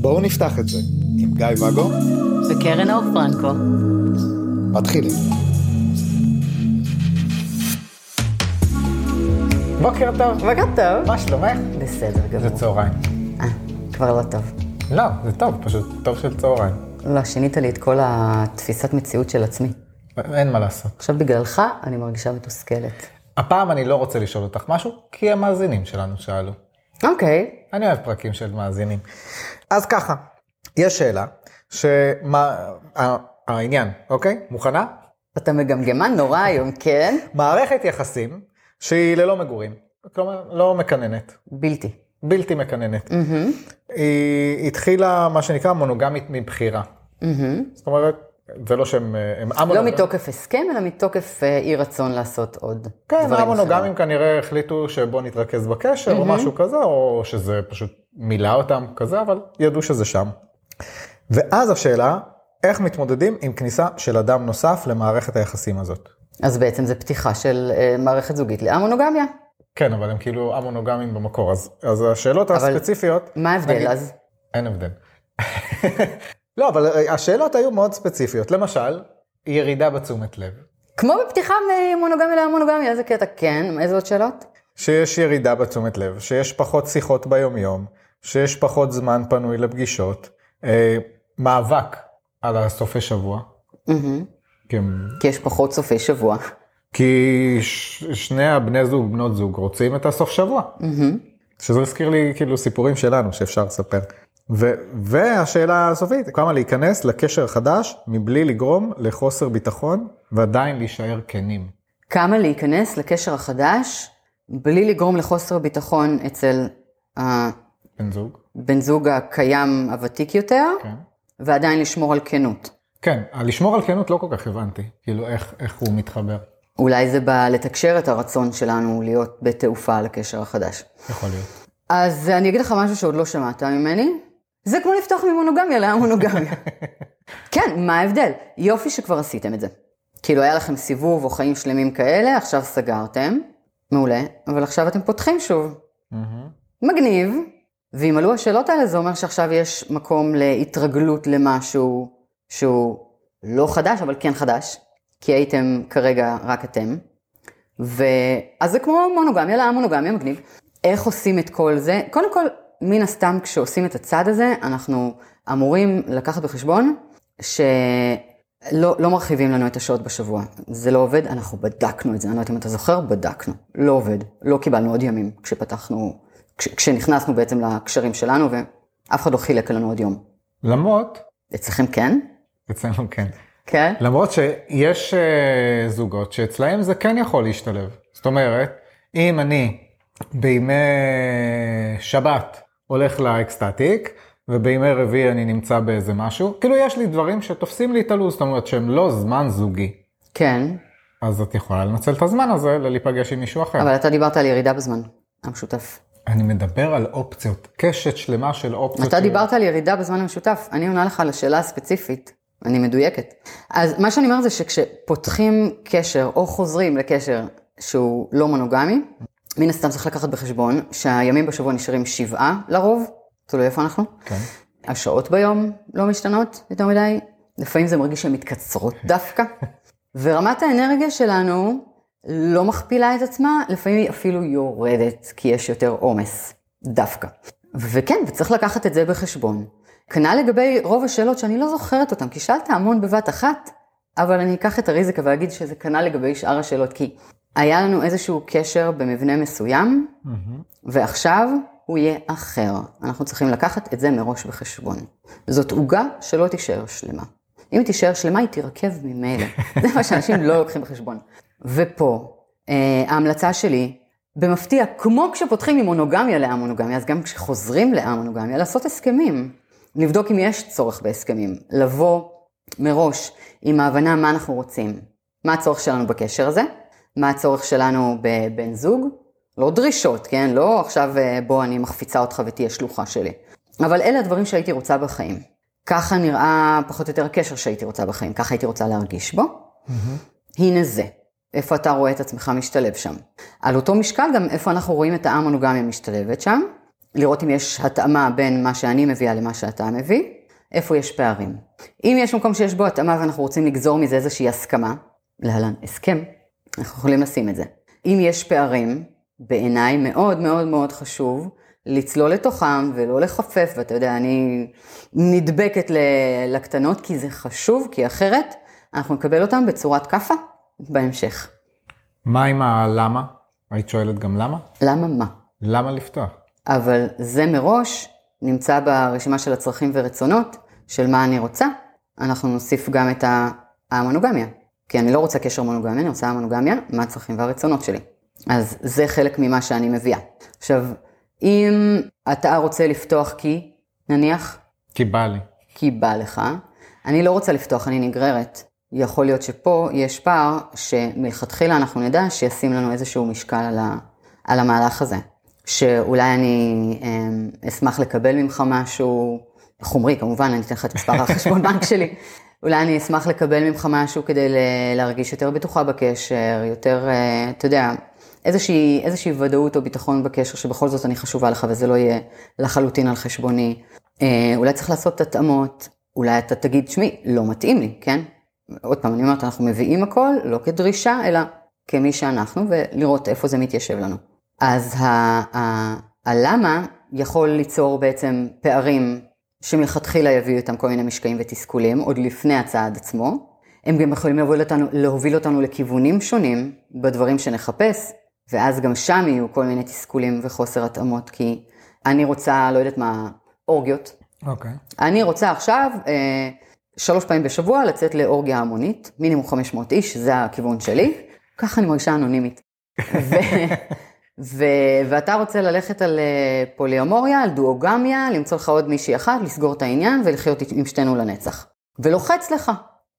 בואו נפתח את זה עם גיא ואגו וקרן אור פרנקו. מתחילים. בוקר טוב. בוקר טוב. מה שלומך? בסדר גמור. זה צהריים. אה, כבר לא טוב. לא, זה טוב, פשוט טוב של צהריים. לא, שינית לי את כל התפיסת מציאות של עצמי. אין מה לעשות. עכשיו בגללך אני מרגישה מתוסכלת. הפעם אני לא רוצה לשאול אותך משהו, כי המאזינים שלנו שאלו. אוקיי. אני אוהב פרקים של מאזינים. אז ככה, יש שאלה, שמה, העניין, אוקיי? מוכנה? אתה מגמגמן נורא היום, כן? מערכת יחסים שהיא ללא מגורים, כלומר לא מקננת, בלתי. בלתי מקננת. היא התחילה מה שנקרא מונוגמית מבחירה. זאת אומרת, זה לא שהם הם לא א-מונוגמים. מתוקף הסכם, אלא מתוקף אה, אי רצון לעשות עוד כן, דברים המונוגמים כנראה החליטו שבוא נתרכז בקשר או משהו כזה, או שזה פשוט מילא אותם כזה, אבל ידעו שזה שם. ואז השאלה, איך מתמודדים עם כניסה של אדם נוסף למערכת היחסים הזאת? אז בעצם זה פתיחה של אה, מערכת זוגית לאמונוגמיה. כן, אבל הם כאילו א-מונוגמים במקור, אז, אז השאלות אבל הספציפיות... מה ההבדל נגיד- אז? אין הבדל. לא, אבל השאלות היו מאוד ספציפיות. למשל, ירידה בתשומת לב. כמו בפתיחה ממונוגמיה לאמונוגמיה, איזה קטע? כן, איזה עוד שאלות? שיש ירידה בתשומת לב, שיש פחות שיחות ביומיום, שיש פחות זמן פנוי לפגישות, אה, מאבק על הסופי שבוע. מהמם. כי, כי יש פחות סופי שבוע. כי ש, שני הבני זוג, בנות זוג, רוצים את הסוף שבוע. שזה הזכיר לי כאילו סיפורים שלנו שאפשר לספר. ו, והשאלה הסופית, כמה להיכנס לקשר חדש מבלי לגרום לחוסר ביטחון ועדיין להישאר כנים. כמה להיכנס לקשר החדש בלי לגרום לחוסר ביטחון אצל בן זוג? הבן זוג הקיים הוותיק יותר, כן. ועדיין לשמור על כנות. כן, לשמור על כנות לא כל כך הבנתי, כאילו איך, איך הוא מתחבר, אולי זה בא לתקשר את הרצון שלנו להיות בתעופה לקשר החדש. יכול להיות. אז אני אגיד לך משהו שעוד לא שמעת ממני. זה כמו לפתוח ממונוגמיה להמונוגמיה. כן, מה ההבדל? יופי שכבר עשיתם את זה. כאילו היה לכם סיבוב או חיים שלמים כאלה, עכשיו סגרתם, מעולה, אבל עכשיו אתם פותחים שוב. מגניב, ואם עלו השאלות האלה זה אומר שעכשיו יש מקום להתרגלות למשהו שהוא לא חדש, אבל כן חדש, כי הייתם כרגע רק אתם. ואז זה כמו מונוגמיה, לא מונוגמיה, מגניב. איך עושים את כל זה? קודם כל, מן הסתם כשעושים את הצעד הזה, אנחנו אמורים לקחת בחשבון שלא לא מרחיבים לנו את השעות בשבוע. זה לא עובד, אנחנו בדקנו את זה, אני לא יודעת אם אתה זוכר, בדקנו. לא עובד, לא קיבלנו עוד ימים כשפתחנו, כש, כשנכנסנו בעצם לקשרים שלנו, ואף אחד לא חילק לנו עוד יום. למרות, אצלכם כן? אצלנו כן, כן? למרות שיש אה, זוגות שאצלהם זה כן יכול להשתלב. זאת אומרת, אם אני בימי שבת הולך לאקסטטיק, ובימי רביעי אני נמצא באיזה משהו, כאילו יש לי דברים שתופסים לי את הלו"ז, זאת אומרת שהם לא זמן זוגי. כן, אז את יכולה לנצל את הזמן הזה ללהיפגש עם מישהו אחר. אבל אתה דיברת על ירידה בזמן המשותף. אני מדבר על אופציות, קשת שלמה של אופציות. אתה ש- דיברת על ירידה בזמן המשותף, אני עונה לך על השאלה הספציפית, אני מדויקת. אז מה שאני אומרת זה שכשפותחים קשר או חוזרים לקשר שהוא לא מונוגמי, מן הסתם צריך לקחת בחשבון שהימים בשבוע נשארים שבעה לרוב, תלוי איפה אנחנו. כן. השעות ביום לא משתנות יותר מדי, לפעמים זה מרגיש שהן מתקצרות דווקא, ורמת האנרגיה שלנו לא מכפילה את עצמה, לפעמים היא אפילו יורדת, כי יש יותר עומס, דווקא. וכן, וצריך לקחת את זה בחשבון. כנ"ל לגבי רוב השאלות שאני לא זוכרת אותן, כי שאלת המון בבת אחת, אבל אני אקח את הריזיקה ואגיד שזה כנ"ל לגבי שאר השאלות, כי היה לנו איזשהו קשר במבנה מסוים, ועכשיו הוא יהיה אחר. אנחנו צריכים לקחת את זה מראש בחשבון. זאת עוגה שלא תישאר שלמה. אם היא תישאר שלמה, היא תירקב ממילא. זה מה שאנשים לא לוקחים בחשבון. ופה, אה, ההמלצה שלי, במפתיע, כמו כשפותחים ממונוגמיה לאמונוגמיה, אז גם כשחוזרים לאמונוגמיה, לעשות הסכמים. לבדוק אם יש צורך בהסכמים. לבוא מראש עם ההבנה מה אנחנו רוצים. מה הצורך שלנו בקשר הזה? מה הצורך שלנו בבן זוג? לא דרישות, כן? לא עכשיו אה, בוא אני מחפיצה אותך ותהיה שלוחה שלי. אבל אלה הדברים שהייתי רוצה בחיים. ככה נראה פחות או יותר הקשר שהייתי רוצה בחיים, ככה הייתי רוצה להרגיש בו. הנה זה. איפה אתה רואה את עצמך משתלב שם. על אותו משקל גם איפה אנחנו רואים את המונוגמיה משתלבת שם, לראות אם יש התאמה בין מה שאני מביאה למה שאתה מביא, איפה יש פערים. אם יש מקום שיש בו התאמה ואנחנו רוצים לגזור מזה איזושהי הסכמה, להלן הסכם, אנחנו יכולים לשים את זה. אם יש פערים, בעיניי מאוד מאוד מאוד חשוב לצלול לתוכם ולא לחפף, ואתה יודע, אני נדבקת לקטנות כי זה חשוב, כי אחרת אנחנו נקבל אותם בצורת כאפה בהמשך. מה עם הלמה? היית שואלת גם למה? למה מה? למה לפתוח? אבל זה מראש נמצא ברשימה של הצרכים ורצונות של מה אני רוצה. אנחנו נוסיף גם את המונוגמיה. כי אני לא רוצה קשר מונוגמיה, אני רוצה המונוגמיה, מה הצרכים והרצונות שלי. אז זה חלק ממה שאני מביאה. עכשיו, אם אתה רוצה לפתוח כי, נניח? כי בא לי. כי בא לך. אני לא רוצה לפתוח, אני נגררת. יכול להיות שפה יש פער שמלכתחילה אנחנו נדע שישים לנו איזשהו משקל על, ה, על המהלך הזה. שאולי אני אמ, אשמח לקבל ממך משהו חומרי, כמובן, אני אתן לך את מספר החשבון בנק שלי. אולי אני אשמח לקבל ממך משהו כדי להרגיש יותר בטוחה בקשר, יותר, אה, אתה יודע, איזושהי, איזושהי ודאות או ביטחון בקשר שבכל זאת אני חשובה לך וזה לא יהיה לחלוטין על חשבוני. אה, אולי צריך לעשות התאמות, אולי אתה תגיד, שמי, לא מתאים לי, כן? עוד פעם, אני אומרת, אנחנו מביאים הכל, לא כדרישה, אלא כמי שאנחנו, ולראות איפה זה מתיישב לנו. אז הלמה יכול ליצור בעצם פערים שמלכתחילה יביאו איתם כל מיני משקעים ותסכולים, עוד לפני הצעד עצמו. הם גם יכולים להוביל אותנו, להוביל אותנו לכיוונים שונים בדברים שנחפש, ואז גם שם יהיו כל מיני תסכולים וחוסר התאמות, כי אני רוצה, לא יודעת מה, אורגיות. אוקיי. Okay. אני רוצה עכשיו, אה, שלוש פעמים בשבוע, לצאת לאורגיה המונית, מינימום 500 איש, זה הכיוון שלי. ככה אני מרגישה אנונימית. ו... ו... ואתה רוצה ללכת על אה, פוליומוריה, על דואוגמיה, למצוא לך עוד מישהי אחת, לסגור את העניין ולחיות עם שתינו לנצח. ולוחץ לך,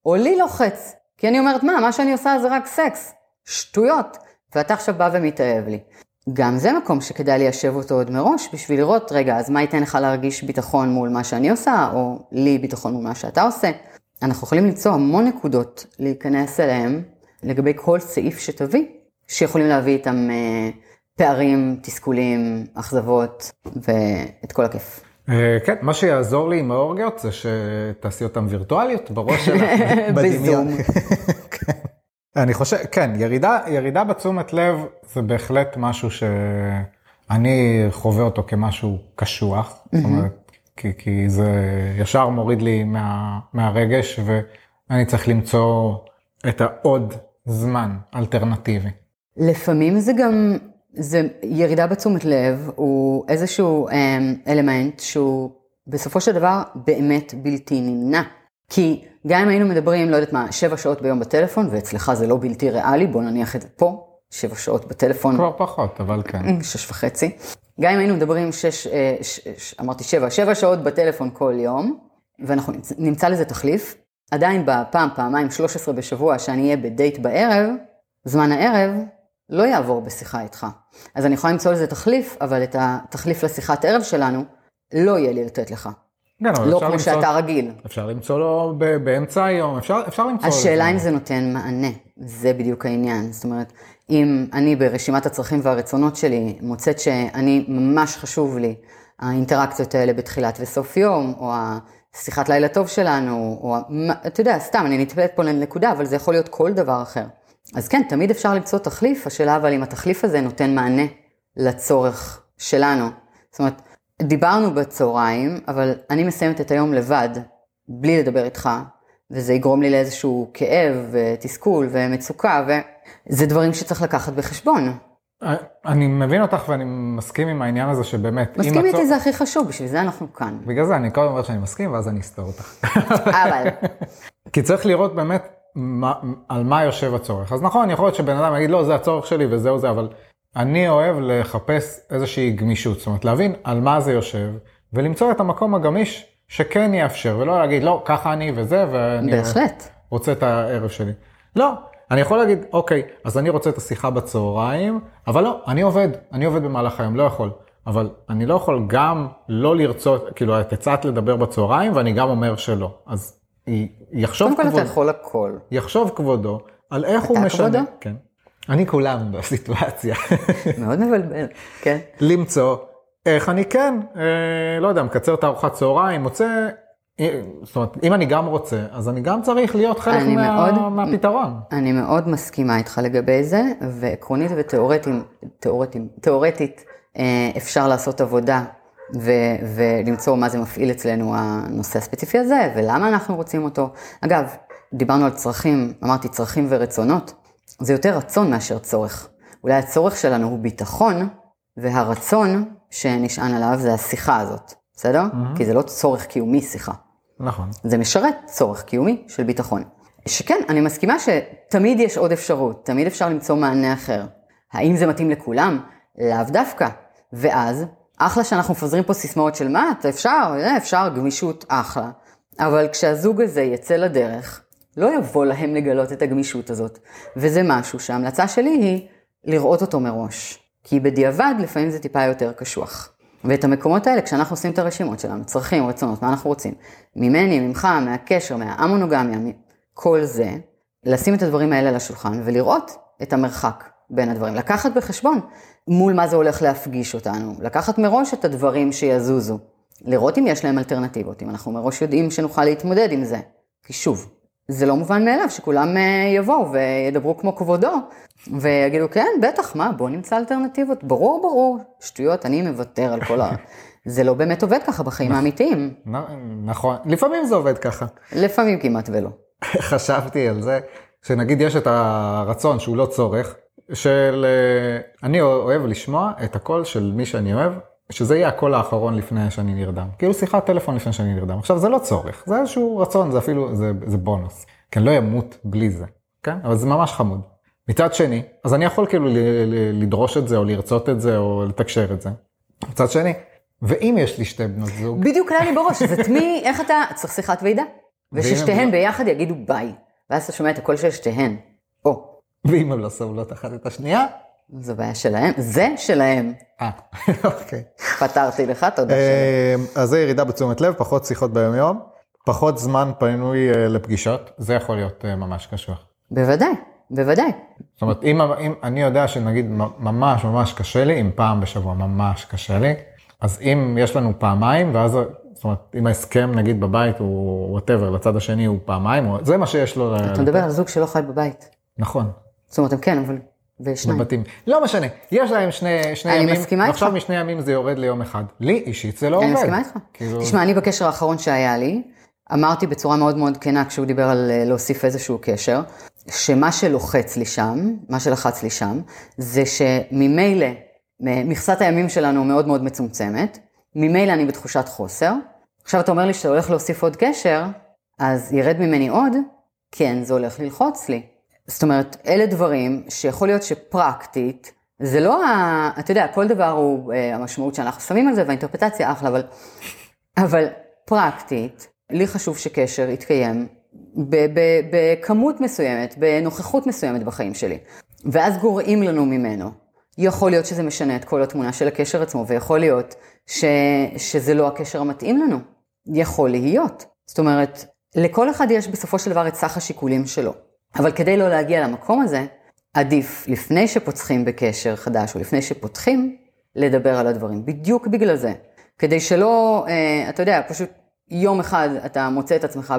או לי לוחץ, כי אני אומרת, מה, מה שאני עושה זה רק סקס, שטויות, ואתה עכשיו בא ומתאהב לי. גם זה מקום שכדאי ליישב אותו עוד מראש, בשביל לראות, רגע, אז מה ייתן לך להרגיש ביטחון מול מה שאני עושה, או לי ביטחון מול מה שאתה עושה. אנחנו יכולים למצוא המון נקודות להיכנס אליהם, לגבי כל סעיף שתביא, שיכולים להביא איתם אה, פערים, תסכולים, אכזבות, ואת כל הכיף. אה, כן, מה שיעזור לי עם האורגיות זה שתעשי אותן וירטואליות בראש שלך, בזום. כן. אני חושב, כן, ירידה, ירידה בתשומת לב זה בהחלט משהו שאני חווה אותו כמשהו קשוח, זאת אומרת, כי, כי זה ישר מוריד לי מה, מהרגש ואני צריך למצוא את העוד זמן אלטרנטיבי. לפעמים זה גם זה ירידה בתשומת לב, הוא איזשהו אמ, אלמנט שהוא בסופו של דבר באמת בלתי נמנע. כי גם אם היינו מדברים, לא יודעת מה, שבע שעות ביום בטלפון, ואצלך זה לא בלתי ריאלי, בוא נניח את זה פה, שבע שעות בטלפון. כבר פחות, אבל כן. שש וחצי. גם אם היינו מדברים שש, אה, ש, ש, אמרתי שבע, שבע שעות בטלפון כל יום, ואנחנו נמצא לזה תחליף, עדיין בפעם, פעמיים, 13 בשבוע, שאני אהיה בדייט בערב, זמן הערב, לא יעבור בשיחה איתך. אז אני יכולה למצוא לזה תחליף, אבל את התחליף לשיחת ערב שלנו, לא יהיה לי לתת לך. כן, לא כמו למצוא, שאתה רגיל. אפשר למצוא לו באמצע היום, אפשר, אפשר למצוא... השאלה אם זה נותן מענה, זה בדיוק העניין. זאת אומרת, אם אני ברשימת הצרכים והרצונות שלי מוצאת שאני, ממש חשוב לי האינטראקציות האלה בתחילת וסוף יום, או השיחת לילה טוב שלנו, או אתה יודע, סתם, אני נטפלת פה לנקודה, אבל זה יכול להיות כל דבר אחר. אז כן, תמיד אפשר למצוא תחליף, השאלה אבל אם התחליף הזה נותן מענה לצורך שלנו. זאת אומרת, דיברנו בצהריים, אבל אני מסיימת את היום לבד, בלי לדבר איתך, וזה יגרום לי לאיזשהו כאב ותסכול ומצוקה, וזה דברים שצריך לקחת בחשבון. אני מבין אותך ואני מסכים עם העניין הזה שבאמת... מסכים איתי הצור... זה הכי חשוב, בשביל זה אנחנו כאן. בגלל זה אני קודם אומר שאני מסכים ואז אני אסתור אותך. אבל... כי צריך לראות באמת מה, על מה יושב הצורך. אז נכון, יכול להיות שבן אדם יגיד, לא, זה הצורך שלי וזהו זה, אבל אני אוהב לחפש איזושהי גמישות, זאת אומרת, להבין על מה זה יושב, ולמצוא את המקום הגמיש שכן יאפשר, ולא להגיד, לא, ככה אני וזה, ואני בהחלט. רוצה את הערב שלי. לא, אני יכול להגיד, אוקיי, אז אני רוצה את השיחה בצהריים, אבל לא, אני עובד, אני עובד במהלך היום, לא יכול. אבל אני לא יכול גם לא לרצות, כאילו, את הצעת לדבר בצהריים, ואני גם אומר שלא. אז יחשוב כבודו. קודם כל אתה יכול הכל. יחשוב כבודו על איך הוא אתה משנה. כבודו? כן. אני כולם בסיטואציה. מאוד מבלבל, כן. למצוא איך אני כן, אה, לא יודע, מקצר את הארוחת צהריים, מוצא, אה, זאת אומרת, אם אני גם רוצה, אז אני גם צריך להיות חלק אני מה, מאוד- מהפתרון. אני מאוד מסכימה איתך לגבי זה, ועקרונית ותיאורטית, תיאורטית, תיאורטית אה, אפשר לעשות עבודה ו, ולמצוא מה זה מפעיל אצלנו הנושא הספציפי הזה, ולמה אנחנו רוצים אותו. אגב, דיברנו על צרכים, אמרתי צרכים ורצונות, זה יותר רצון מאשר צורך. אולי הצורך שלנו הוא ביטחון, והרצון שנשען עליו זה השיחה הזאת, בסדר? כי זה לא צורך קיומי שיחה. נכון. זה משרת צורך קיומי של ביטחון. שכן, אני מסכימה שתמיד יש עוד אפשרות, תמיד אפשר למצוא מענה אחר. האם זה מתאים לכולם? לאו דווקא. ואז, אחלה שאנחנו מפזרים פה סיסמאות של מה, אתה אפשר, אה, אפשר, גמישות, אחלה. אבל כשהזוג הזה יצא לדרך, לא יבוא להם לגלות את הגמישות הזאת. וזה משהו שההמלצה שלי היא לראות אותו מראש. כי בדיעבד לפעמים זה טיפה יותר קשוח. ואת המקומות האלה, כשאנחנו עושים את הרשימות שלנו, צרכים, רצונות, מה אנחנו רוצים, ממני, ממך, מהקשר, מהמונוגמיה, כל זה, לשים את הדברים האלה על השולחן ולראות את המרחק בין הדברים. לקחת בחשבון מול מה זה הולך להפגיש אותנו, לקחת מראש את הדברים שיזוזו, לראות אם יש להם אלטרנטיבות, אם אנחנו מראש יודעים שנוכל להתמודד עם זה. כי שוב, זה לא מובן מאליו שכולם אה, יבואו וידברו כמו כבודו, ויגידו, כן, בטח, מה, בוא נמצא אלטרנטיבות. ברור, ברור, שטויות, אני מוותר על כל ה... זה לא באמת עובד ככה בחיים האמיתיים. נכון, לפעמים זה עובד ככה. לפעמים כמעט ולא. חשבתי על זה, שנגיד יש את הרצון שהוא לא צורך, של אה, אני אוהב לשמוע את הקול של מי שאני אוהב, שזה יהיה הקול האחרון לפני שאני נרדם. כאילו שיחת טלפון לפני שאני נרדם. עכשיו זה לא צורך, זה איזשהו רצון, זה אפילו, זה, זה בונוס. כי אני לא אמות בלי זה, כן? אבל זה ממש חמוד. מצד שני, אז אני יכול כאילו ל- ל- לדרוש את זה, או לרצות את זה, או לתקשר את זה. מצד שני, ואם יש לי שתי בנות זוג, בדיוק עלה לי בראש, זה תמי, איך אתה, צריך שיחת ועידה. וששתיהן ביחד יגידו ביי. ואז אתה שומע את הקול של שתיהן. ואם הן לא סובלות אחת את השנייה, זו בעיה שלהם, זה שלהם. אה, אוקיי. פתרתי לך, תודה. אה, אז זה ירידה בתשומת לב, פחות שיחות ביום יום, פחות זמן פנוי אה, לפגישות, זה יכול להיות אה, ממש קשוח. בוודאי, בוודאי. זאת אומרת, אם, אם אני יודע שנגיד ממש ממש קשה לי, אם פעם בשבוע ממש קשה לי, אז אם יש לנו פעמיים, ואז, זאת אומרת, אם ההסכם נגיד בבית הוא וואטאבר, לצד השני הוא פעמיים, או- זה מה שיש לו. אתה מדבר על זוג שלא חי בבית. נכון, זאת אומרת, הם כן, אבל בשניים. בבתים. לא משנה, יש להם שני, שני אני ימים, מסכימה איתך. ועכשיו משני ימים זה יורד ליום אחד. לי אישית זה לא עובד. אני מסכימה איתך. כאילו, תשמע, אני בקשר האחרון שהיה לי, אמרתי בצורה מאוד מאוד כנה כשהוא דיבר על אה, להוסיף איזשהו קשר, שמה שלוחץ לי שם, מה שלחץ לי שם, זה שממילא, מכסת הימים שלנו מאוד מאוד מצומצמת, ממילא אני בתחושת חוסר. עכשיו אתה אומר לי שאתה הולך להוסיף עוד קשר, אז ירד ממני עוד, כן, זה הולך ללחוץ לי. זאת אומרת, אלה דברים שיכול להיות שפרקטית, זה לא ה... אתה יודע, כל דבר הוא אה, המשמעות שאנחנו שמים על זה, והאינטרפטציה אחלה, אבל, אבל פרקטית, לי חשוב שקשר יתקיים בכמות מסוימת, בנוכחות מסוימת בחיים שלי, ואז גורעים לנו ממנו. יכול להיות שזה משנה את כל התמונה של הקשר עצמו, ויכול להיות ש, שזה לא הקשר המתאים לנו. יכול להיות. זאת אומרת, לכל אחד יש בסופו של דבר את סך השיקולים שלו. אבל כדי לא להגיע למקום הזה, עדיף לפני שפותחים בקשר חדש, או לפני שפותחים, לדבר על הדברים. בדיוק בגלל זה. כדי שלא, אה, אתה יודע, פשוט יום אחד אתה מוצא את עצמך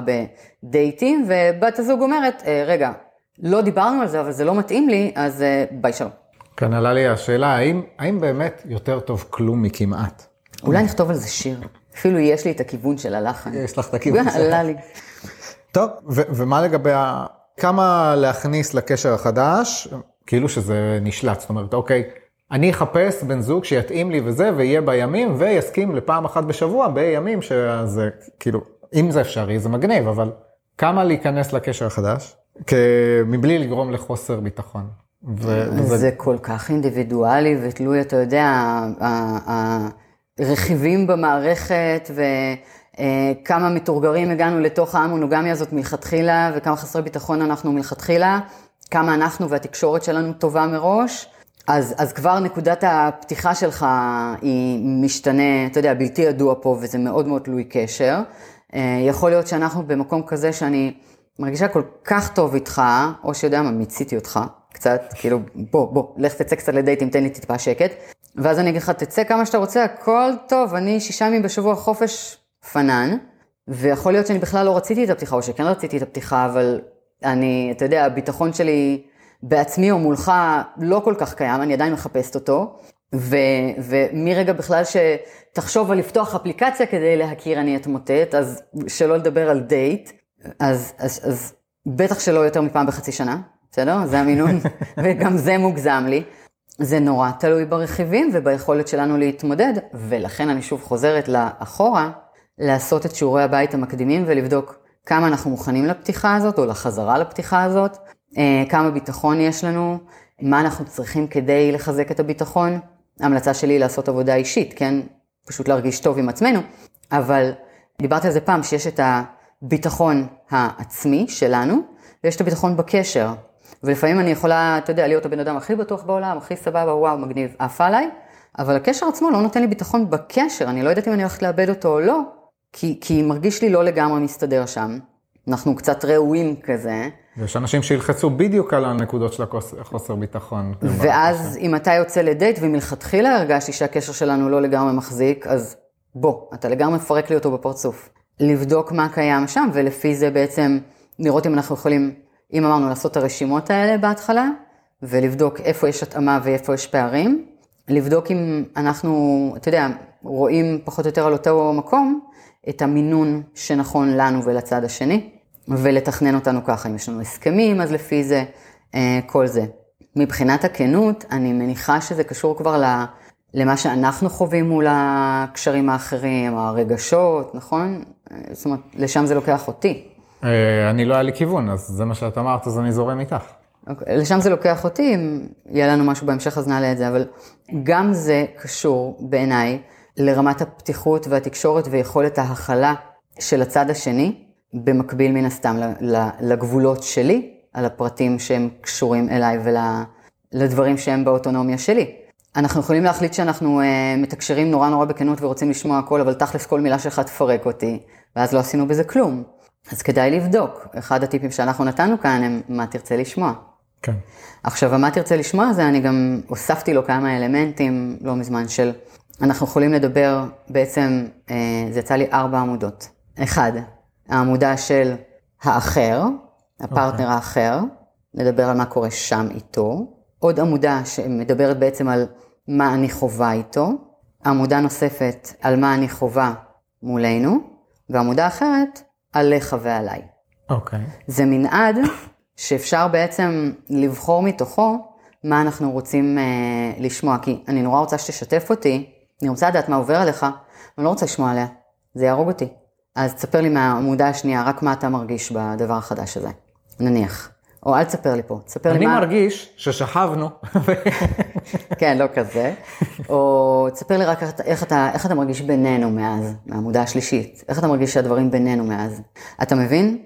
בדייטים, ובת הזוג אומרת, אה, רגע, לא דיברנו על זה, אבל זה לא מתאים לי, אז אה, ביי שלום. כאן עלה לי השאלה, האם, האם באמת יותר טוב כלום מכמעט? אולי נכתוב על זה שיר. אפילו יש לי את הכיוון של הלחן. יש לך את הכיוון שלך. עלה לי. טוב, ו- ומה לגבי ה... כמה להכניס לקשר החדש, כאילו שזה נשלט, זאת אומרת, אוקיי, אני אחפש בן זוג שיתאים לי וזה, ויהיה בימים, ויסכים לפעם אחת בשבוע בימים שזה, כאילו, אם זה אפשרי, זה מגניב, אבל כמה להיכנס לקשר החדש. מבלי לגרום לחוסר ביטחון. ו- זה כל כך אינדיבידואלי ותלוי, אתה יודע, הרכיבים במערכת וכמה מתורגרים הגענו לתוך המונוגמיה הזאת מלכתחילה וכמה חסרי ביטחון אנחנו מלכתחילה, כמה אנחנו והתקשורת שלנו טובה מראש. אז, אז כבר נקודת הפתיחה שלך היא משתנה, אתה יודע, בלתי ידוע פה וזה מאוד מאוד תלוי קשר. אה, יכול להיות שאנחנו במקום כזה שאני מרגישה כל כך טוב איתך, או שיודע מה, מיציתי אותך קצת, כאילו, בוא, בוא, לך תצא קצת לדייטים, תן לי טיפה שקט. ואז אני אגיד לך, תצא כמה שאתה רוצה, הכל טוב, אני שישה ימים בשבוע חופש פנן, ויכול להיות שאני בכלל לא רציתי את הפתיחה, או שכן רציתי את הפתיחה, אבל אני, אתה יודע, הביטחון שלי בעצמי או מולך לא כל כך קיים, אני עדיין מחפשת אותו. ו, ומרגע בכלל שתחשוב על לפתוח אפליקציה כדי להכיר אני אתמוטט, אז שלא לדבר על דייט, אז, אז, אז בטח שלא יותר מפעם בחצי שנה, בסדר? זה המינון, וגם זה מוגזם לי. זה נורא תלוי ברכיבים וביכולת שלנו להתמודד, ולכן אני שוב חוזרת לאחורה, לעשות את שיעורי הבית המקדימים ולבדוק כמה אנחנו מוכנים לפתיחה הזאת, או לחזרה לפתיחה הזאת, אה, כמה ביטחון יש לנו, מה אנחנו צריכים כדי לחזק את הביטחון. ההמלצה שלי היא לעשות עבודה אישית, כן? פשוט להרגיש טוב עם עצמנו, אבל דיברתי על זה פעם, שיש את הביטחון העצמי שלנו, ויש את הביטחון בקשר. ולפעמים אני יכולה, אתה יודע, להיות הבן אדם הכי בטוח בעולם, הכי סבבה, וואו, מגניב, עף עליי, אבל הקשר עצמו לא נותן לי ביטחון בקשר, אני לא יודעת אם אני הולכת לאבד אותו או לא, כי, כי מרגיש לי לא לגמרי מסתדר שם. אנחנו קצת ראויים כזה. ויש אנשים שילחצו בדיוק על הנקודות של החוסר ביטחון. ואז אם אתה יוצא לדייט ומלכתחילה הרגשתי שהקשר שלנו לא לגמרי מחזיק, אז בוא, אתה לגמרי מפרק לי אותו בפרצוף. לבדוק מה קיים שם, ולפי זה בעצם לראות אם אנחנו יכולים, אם אמרנו לעשות את הרשימות האלה בהתחלה, ולבדוק איפה יש התאמה ואיפה יש פערים. לבדוק אם אנחנו, אתה יודע, רואים פחות או יותר על אותו מקום, את המינון שנכון לנו ולצד השני, ולתכנן אותנו ככה. אם יש לנו הסכמים, אז לפי זה, אה, כל זה. מבחינת הכנות, אני מניחה שזה קשור כבר למה שאנחנו חווים מול הקשרים האחרים, הרגשות, נכון? זאת אומרת, לשם זה לוקח אותי. אה, אני לא היה לי כיוון, אז זה מה שאת אמרת, אז אני זורם איתך. Okay, אוקיי, לשם זה לוקח אותי, אם יהיה לנו משהו בהמשך אז נעלה את זה, אבל גם זה קשור בעיניי לרמת הפתיחות והתקשורת ויכולת ההכלה של הצד השני, במקביל מן הסתם לגבולות שלי, על הפרטים שהם קשורים אליי ולדברים שהם באוטונומיה שלי. אנחנו יכולים להחליט שאנחנו uh, מתקשרים נורא נורא בכנות ורוצים לשמוע הכל, אבל תכלס כל מילה שלך תפרק אותי, ואז לא עשינו בזה כלום. אז כדאי לבדוק. אחד הטיפים שאנחנו נתנו כאן הם מה תרצה לשמוע. כן. עכשיו, מה תרצה לשמוע זה, אני גם הוספתי לו כמה אלמנטים לא מזמן של, אנחנו יכולים לדבר בעצם, אה, זה יצא לי ארבע עמודות. אחד, העמודה של האחר, הפרטנר okay. אוקיי. האחר, לדבר על מה קורה שם איתו. עוד עמודה שמדברת בעצם על מה אני חווה איתו. עמודה נוספת על מה אני חווה מולנו, ועמודה אחרת עליך ועליי. אוקיי. Okay. זה מנעד שאפשר בעצם לבחור מתוכו מה אנחנו רוצים אה, לשמוע, כי אני נורא רוצה שתשתף אותי, אני רוצה לדעת מה עובר עליך, אני לא רוצה לשמוע עליה, זה יהרוג אותי. אז תספר לי מהעמודה השנייה, רק מה אתה מרגיש בדבר החדש הזה, נניח. או אל תספר לי פה, תספר לי מה... אני מרגיש ששכבנו. כן, לא כזה. או תספר לי רק איך, איך, אתה, איך אתה מרגיש בינינו מאז, מהעמודה השלישית. איך אתה מרגיש שהדברים בינינו מאז. אתה מבין?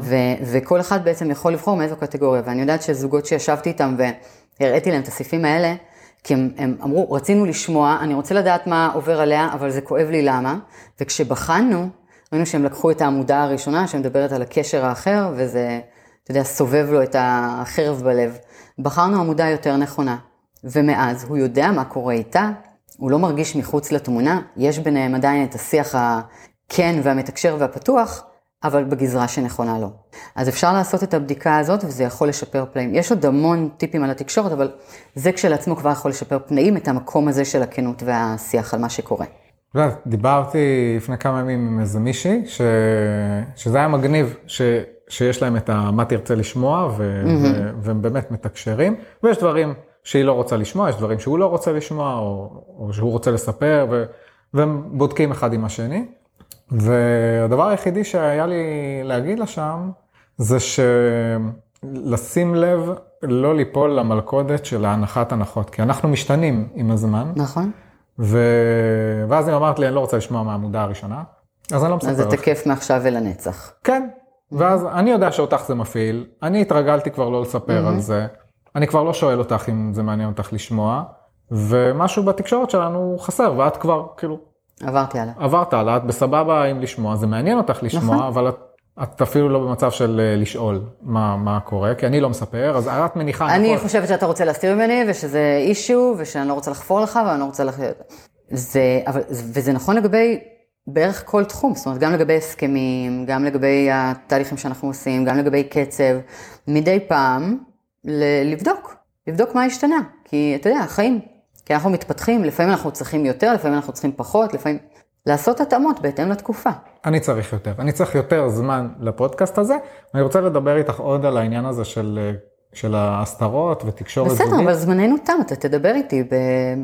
ו- וכל אחד בעצם יכול לבחור מאיזו קטגוריה, ואני יודעת שזוגות שישבתי איתם והראיתי להם את הסעיפים האלה, כי הם, הם אמרו, רצינו לשמוע, אני רוצה לדעת מה עובר עליה, אבל זה כואב לי למה, וכשבחנו, ראינו שהם לקחו את העמודה הראשונה שמדברת על הקשר האחר, וזה, אתה יודע, סובב לו את החרב בלב. בחרנו עמודה יותר נכונה, ומאז הוא יודע מה קורה איתה, הוא לא מרגיש מחוץ לתמונה, יש ביניהם עדיין את השיח הכן והמתקשר והפתוח, אבל בגזרה שנכונה לו. אז אפשר לעשות את הבדיקה הזאת וזה יכול לשפר פלאים. יש עוד המון טיפים על התקשורת, אבל זה כשלעצמו כבר יכול לשפר פנאים, את המקום הזה של הכנות והשיח על מה שקורה. דיברתי לפני כמה ימים עם איזה מישהי, ש... שזה היה מגניב, ש... שיש להם את ה... מה תרצה לשמוע, ו... mm-hmm. ו... והם באמת מתקשרים, ויש דברים שהיא לא רוצה לשמוע, יש דברים שהוא לא רוצה לשמוע, או, או שהוא רוצה לספר, ו... והם בודקים אחד עם השני. והדבר היחידי שהיה לי להגיד לה שם, זה שלשים לב לא ליפול למלכודת של ההנחת הנחות, כי אנחנו משתנים עם הזמן. נכון. ו... ואז היא אמרת לי, אני לא רוצה לשמוע מהעמודה הראשונה, אז אני לא מספר לך. אז זה תקף מעכשיו ולנצח. כן, ואז אני יודע שאותך זה מפעיל, אני התרגלתי כבר לא לספר על זה, אני כבר לא שואל אותך אם זה מעניין אותך לשמוע, ומשהו בתקשורת שלנו חסר, ואת כבר כאילו עברתי הלאה. עברת הלאה, את בסבבה עם לשמוע, זה מעניין אותך לשמוע, נכון. אבל את את אפילו לא במצב של אה, לשאול מה, מה קורה, כי אני לא מספר, אז את מניחה... אני נכון, חושבת שאתה רוצה להסתיר ממני, ושזה אישיו, ושאני לא רוצה לחפור לך, ואני לא רוצה לח... זה, אבל, וזה נכון לגבי בערך כל תחום, זאת אומרת, גם לגבי הסכמים, גם לגבי התהליכים שאנחנו עושים, גם לגבי קצב, מדי פעם ל- לבדוק, לבדוק מה השתנה, כי אתה יודע, החיים, כי אנחנו מתפתחים, לפעמים אנחנו צריכים יותר, לפעמים אנחנו צריכים פחות, לפעמים... לעשות התאמות בהתאם לתקופה. אני צריך יותר, אני צריך יותר זמן לפודקאסט הזה, ואני רוצה לדבר איתך עוד על העניין הזה של, של ההסתרות ותקשורת בסדר, זוגית. אבל זמננו תם, אתה תדבר איתי ב-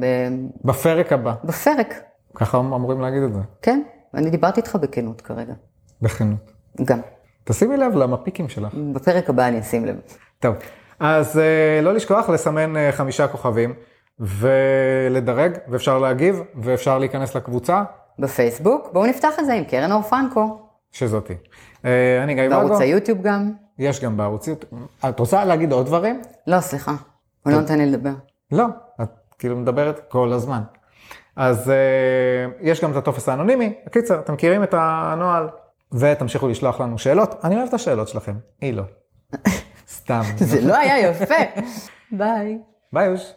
ב- בפרק הבא, בפרק, ככה אמורים להגיד את זה, כן? אני דיברתי איתך בכנות כרגע, בכנות. גם. תשימי לב למפיקים שלך. בפרק הבא אני אשים לב. טוב, אז אה, לא לשכוח לסמן אה, חמישה כוכבים ולדרג, ואפשר להגיב, ואפשר להיכנס לקבוצה, בפייסבוק, בואו נפתח את זה עם קרן אור פרנקו. שזאתי. אה, אני גיא ואגו, בערוץ היוטיוב גם. יש גם בערוץ יוטיוב. את רוצה להגיד עוד דברים? לא, סליחה, הוא לא נותן לי לדבר. לא, את כאילו מדברת כל הזמן. אז uh, יש גם את הטופס האנונימי. בקיצר, אתם מכירים את הנוהל, ותמשיכו לשלוח לנו שאלות. אני אוהב את השאלות שלכם, היא לא. סתם. זה לא היה יפה. ביי. ביי יוש.